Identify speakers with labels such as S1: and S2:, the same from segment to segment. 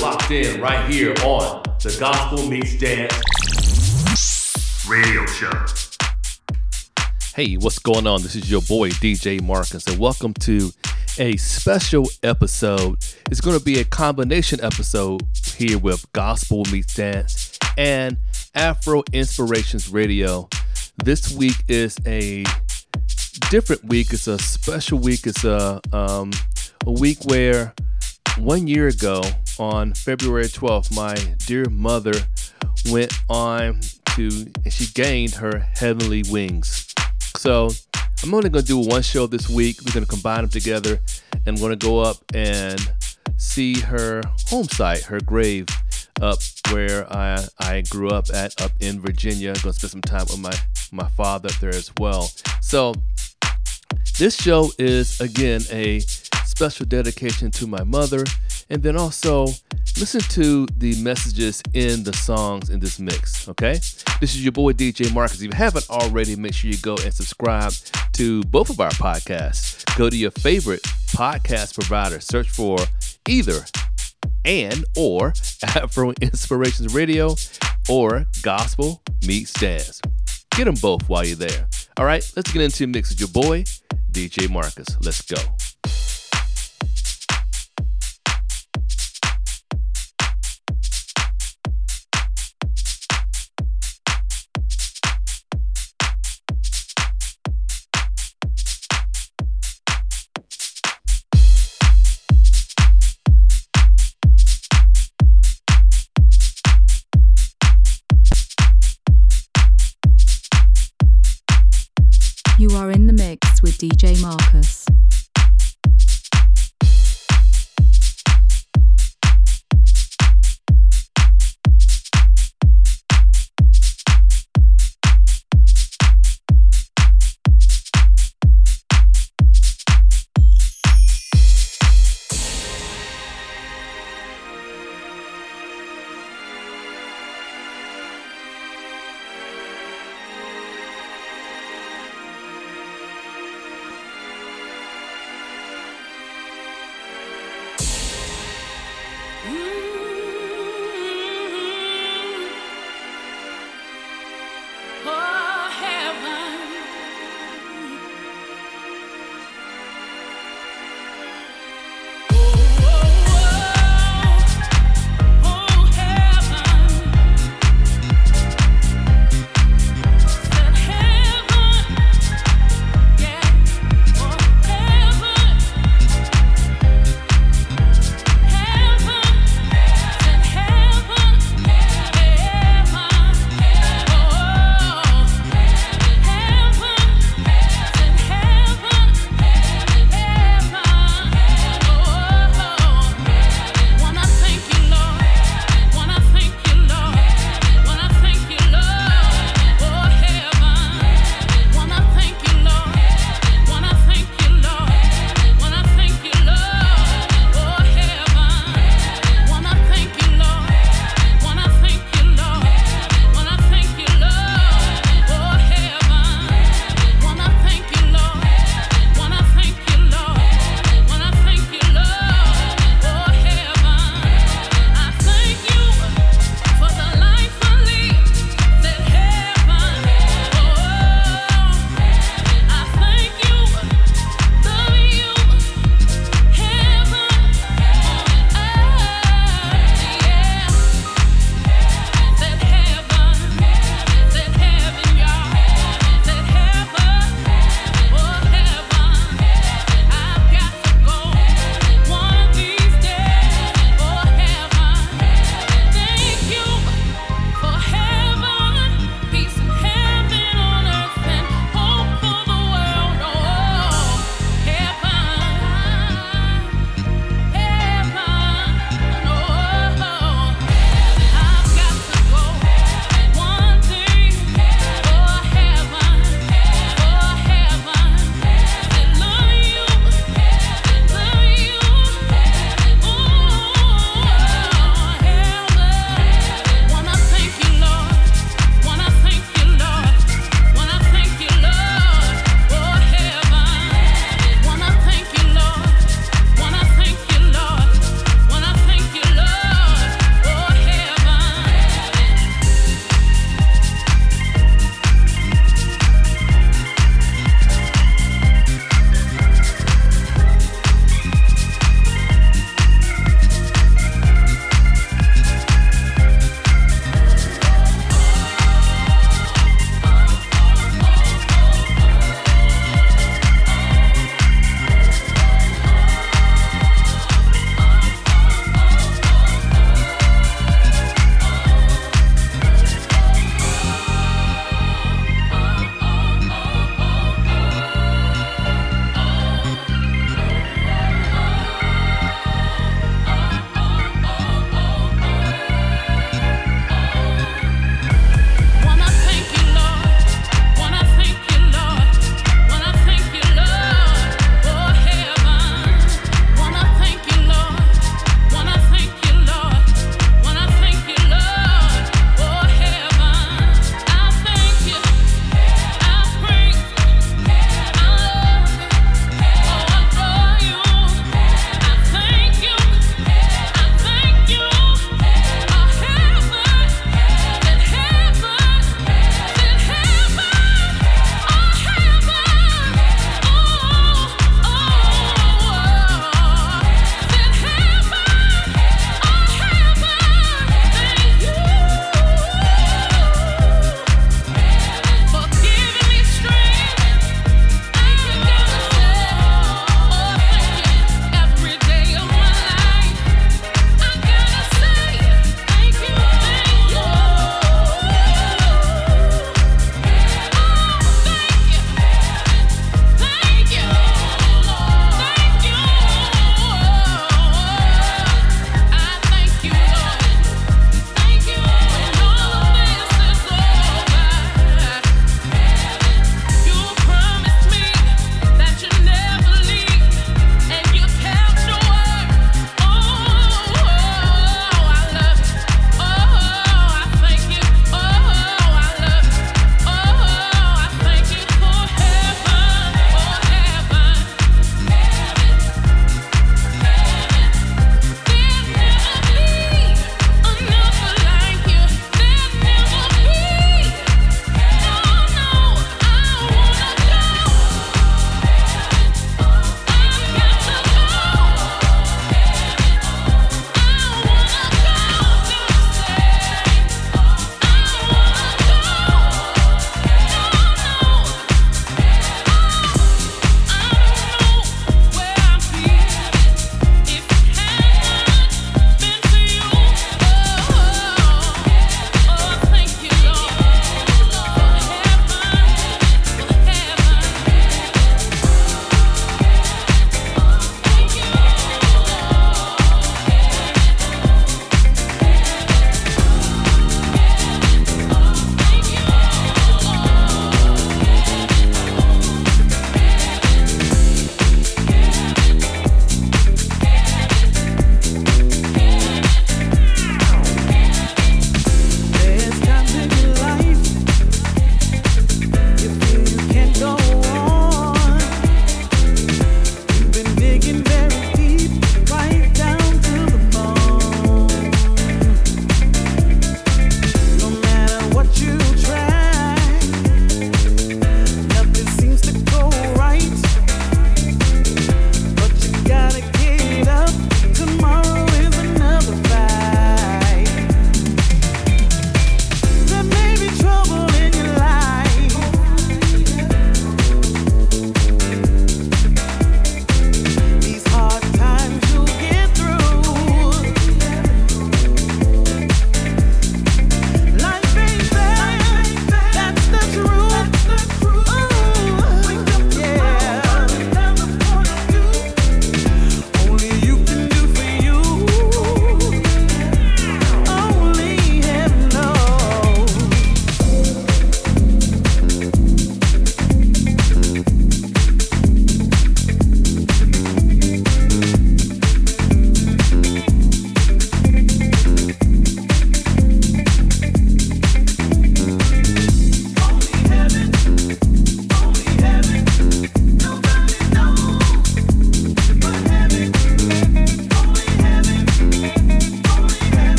S1: locked in right here on the Gospel Meets Dance radio show. Hey, what's going on? This is your boy DJ Marcus, and welcome to a special episode. It's going to be a combination episode here with Gospel Meets Dance and Afro Inspirations Radio. This week is a different week. It's a special week. It's a um, a week where one year ago on February 12th, my dear mother went on to and she gained her heavenly wings. So I'm only to do one show this week. We're to combine them together and we're to go up and see her home site, her grave up where I, I grew up at up in Virginia. I'm to spend some time with my, my father up there as well. So this show is again a special dedication to my mother and then also listen to the messages in the songs in this mix, okay? This is your boy DJ Marcus. If you haven't already, make sure you go and subscribe to both of our podcasts. Go to your favorite podcast provider, search for either and or Afro Inspirations Radio or Gospel Meets Dance. Get them both while you're there. All right, let's get into mix with your boy, DJ Marcus. Let's go.
S2: DJ Marcus.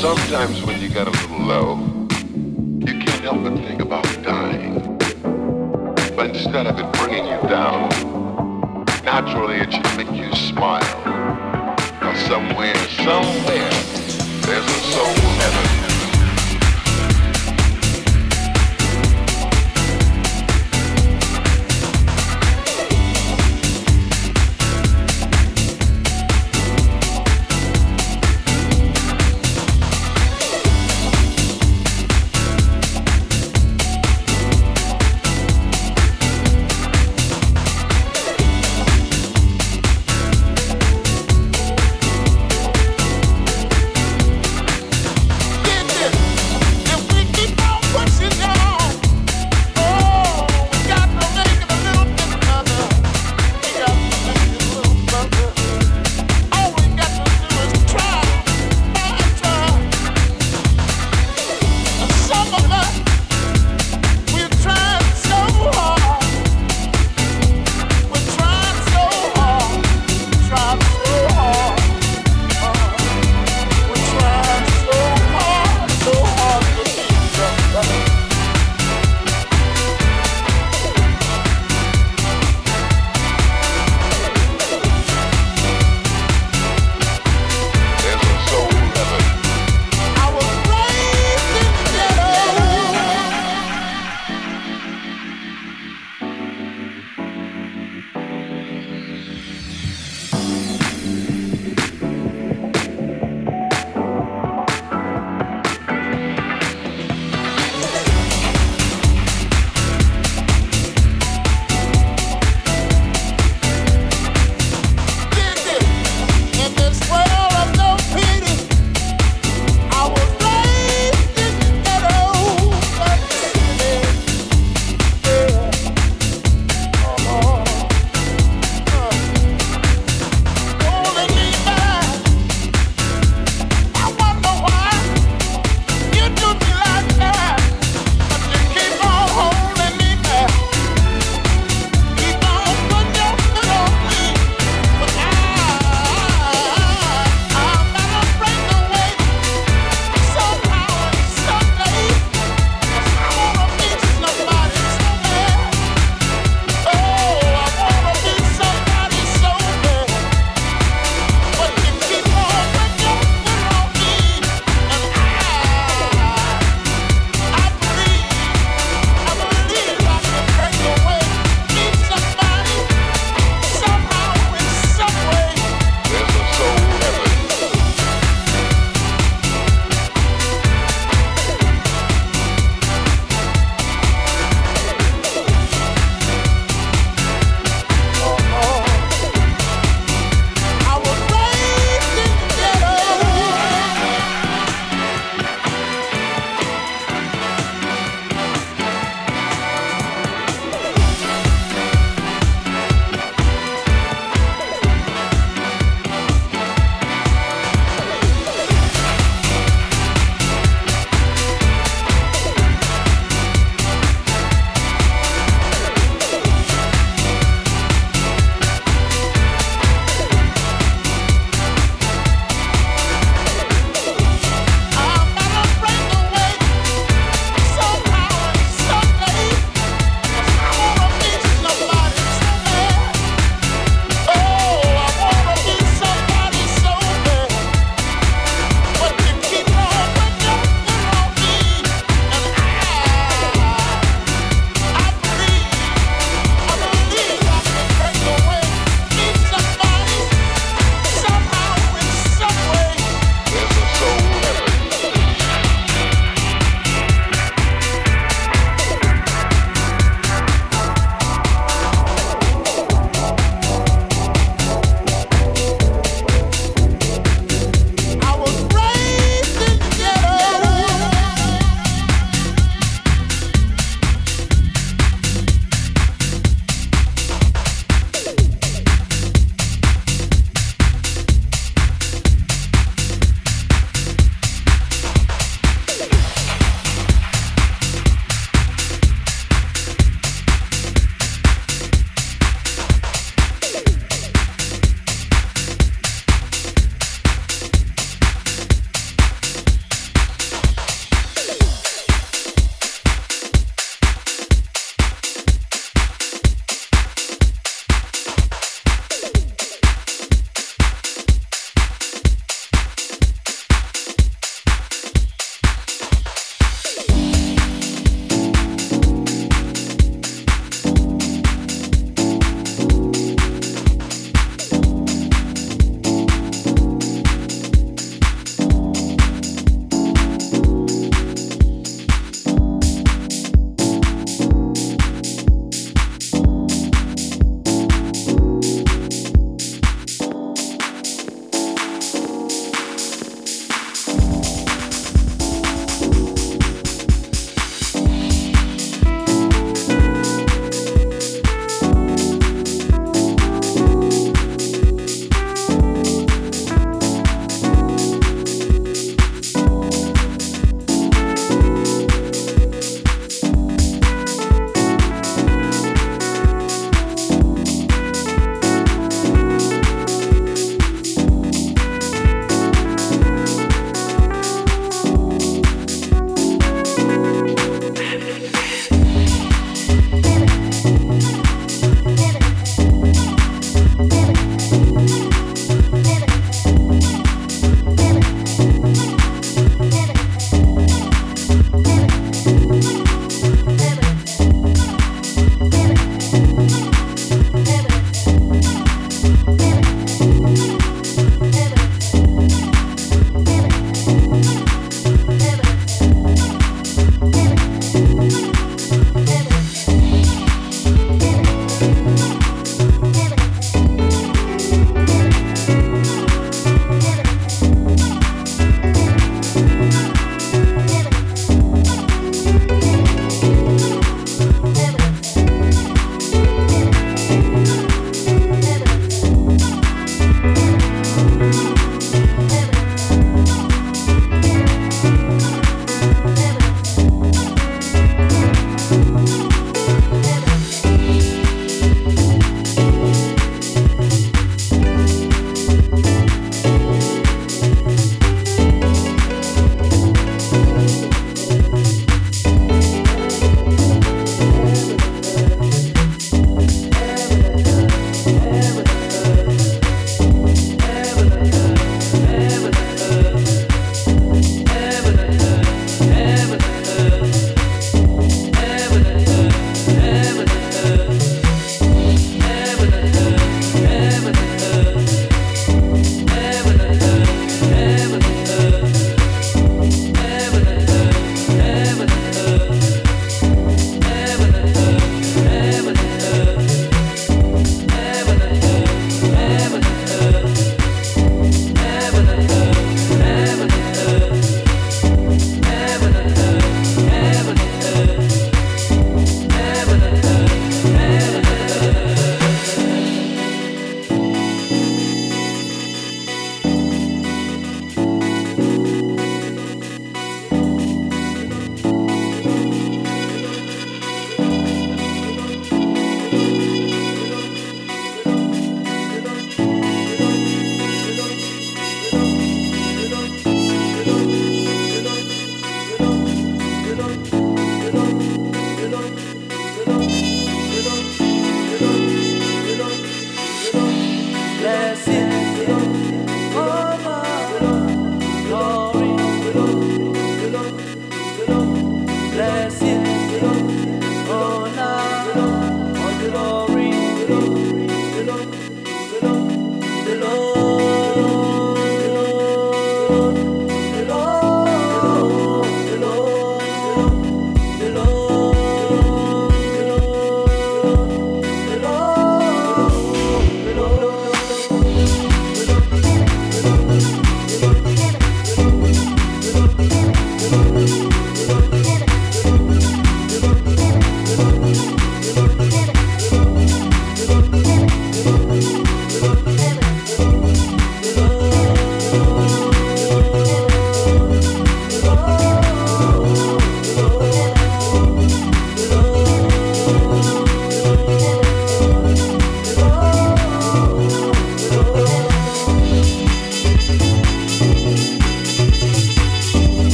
S3: Sometimes when you get a little low, you can't help but think about dying. But instead of it bringing you down, naturally it should make you smile. Cause somewhere, somewhere, there's a soul heaven.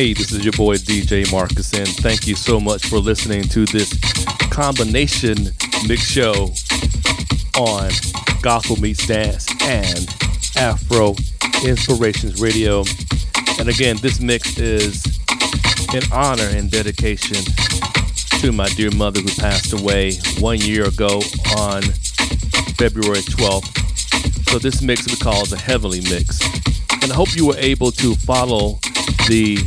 S1: Hey, this is your boy DJ Marcus, and thank you so much for listening to this combination mix show on Gospel Meets Dance and Afro Inspirations Radio. And again, this mix is in honor and dedication to my dear mother who passed away one year ago on February 12th. So this mix we call the Heavenly Mix. And I hope you were able to follow the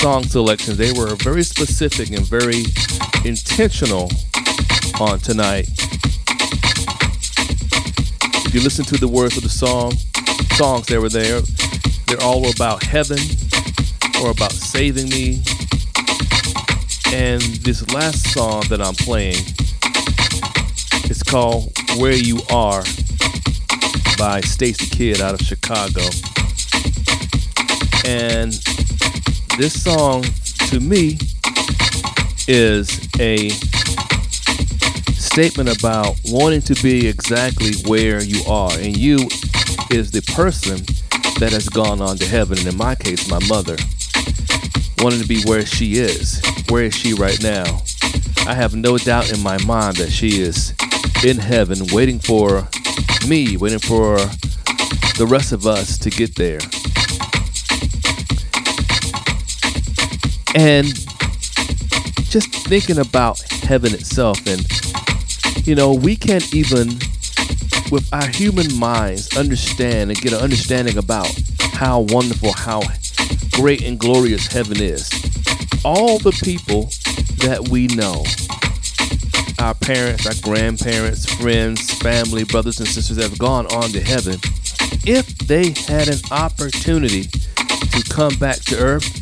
S1: song selections. They were very specific and very intentional on tonight. If you listen to the words of the song, songs that were there, they're all about heaven or about saving me. And this last song that I'm playing is called Where You Are by Stacy Kidd out of Chicago. And this song to me is a statement about wanting to be exactly where you are. And you is the person that has gone on to heaven. And in my case, my mother, wanting to be where she is. Where is she right now? I have no doubt in my mind that she is in heaven waiting for me, waiting for the rest of us to get there. And just thinking about heaven itself, and you know, we can't even, with our human minds, understand and get an understanding about how wonderful, how great and glorious heaven is. All the people that we know, our parents, our grandparents, friends, family, brothers and sisters that have gone on to heaven, if they had an opportunity to come back to earth,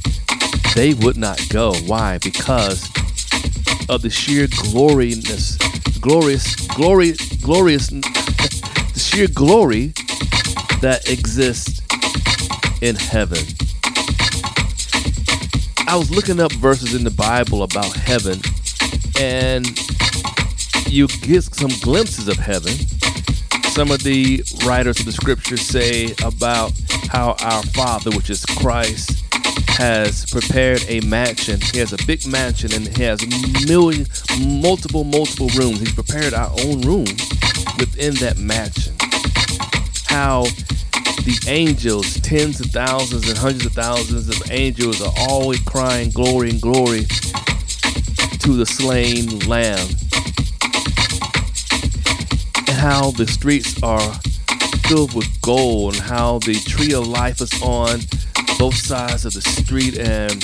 S1: they would not go. Why? Because of the sheer gloriousness, glorious, glory, glorious, the sheer glory that exists in heaven. I was looking up verses in the Bible about heaven, and you get some glimpses of heaven. Some of the writers of the scriptures say about how our Father, which is Christ, has prepared a mansion. He has a big mansion and he has million, multiple, multiple rooms. He's prepared our own room within that mansion. How the angels, tens of thousands and hundreds of thousands of angels, are always crying glory and glory to the slain lamb. And how the streets are filled with gold, and how the tree of life is on both sides of the street and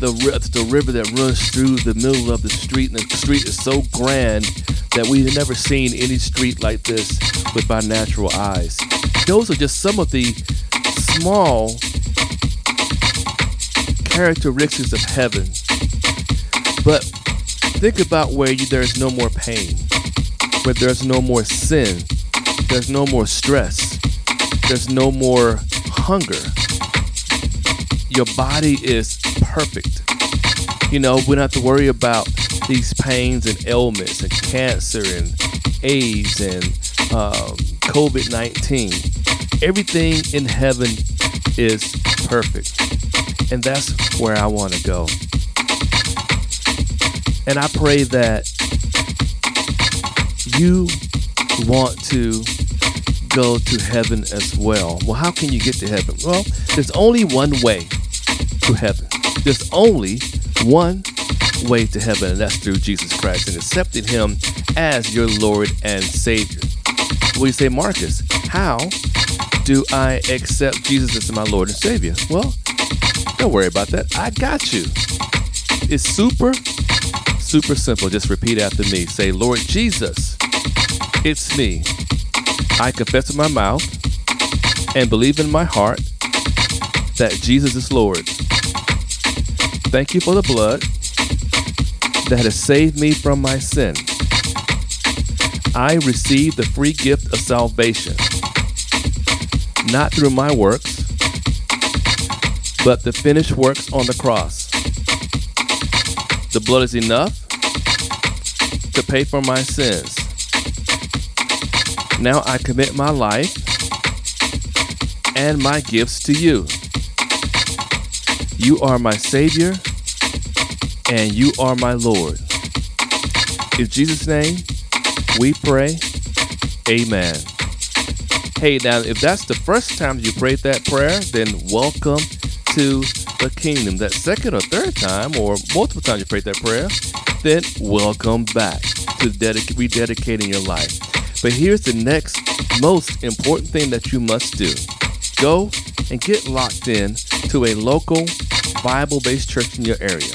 S1: the, the river that runs through the middle of the street. And the street is so grand that we've never seen any street like this with our natural eyes. Those are just some of the small characteristics of heaven. But think about where you, there's no more pain, where there's no more sin, there's no more stress, there's no more hunger your body is perfect. You know, we don't have to worry about these pains and ailments and cancer and AIDS and um, COVID 19. Everything in heaven is perfect. And that's where I want to go. And I pray that you want to go to heaven as well. Well, how can you get to heaven? Well, there's only one way to heaven. There's only one way to heaven, and that's through Jesus Christ and accepting Him as your Lord and Savior. Well, you say, Marcus, how do I accept Jesus as my Lord and Savior? Well, don't worry about that. I got you. It's super, super simple. Just repeat after me. Say, Lord Jesus, it's me. I confess with my mouth and believe in my heart that Jesus is Lord. Thank you for the blood that has saved me from my sin. I receive the free gift of salvation, not through my works, but the finished works on the cross. The blood is enough to pay for my sins. Now I commit my life and my gifts to you. You are my Savior and you are my Lord. In Jesus' name, we pray. Amen. Hey, now, if that's the first time you prayed that prayer, then welcome to the kingdom. That second or third time, or multiple times you prayed that prayer, then welcome back to dedic- rededicating your life. But here's the next most important thing that you must do go and get locked in to a local Bible based church in your area.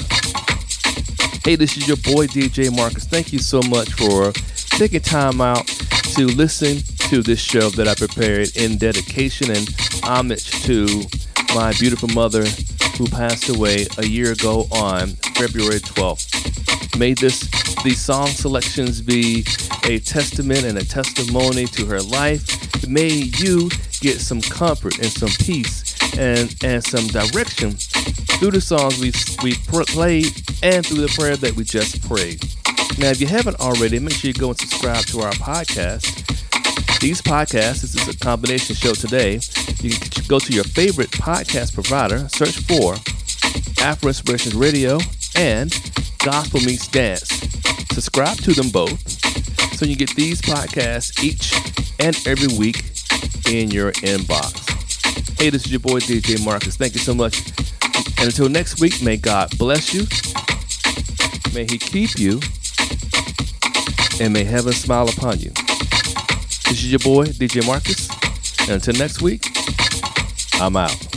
S1: Hey, this is your boy DJ Marcus. Thank you so much for taking time out to listen to this show that I prepared in dedication and homage to my beautiful mother who passed away a year ago on February 12th. May this these song selections be a testament and a testimony to her life. May you get some comfort and some peace and and some direction through the songs we we played and through the prayer that we just prayed. Now, if you haven't already, make sure you go and subscribe to our podcast. These podcasts, this is a combination show today. You can go to your favorite podcast provider, search for Afro Inspirations Radio and Gospel Meets Dance. Subscribe to them both so you get these podcasts each and every week in your inbox. Hey, this is your boy DJ Marcus. Thank you so much. And until next week, may God bless you. May He keep you. And may heaven smile upon you. This is your boy, DJ Marcus. And until next week, I'm out.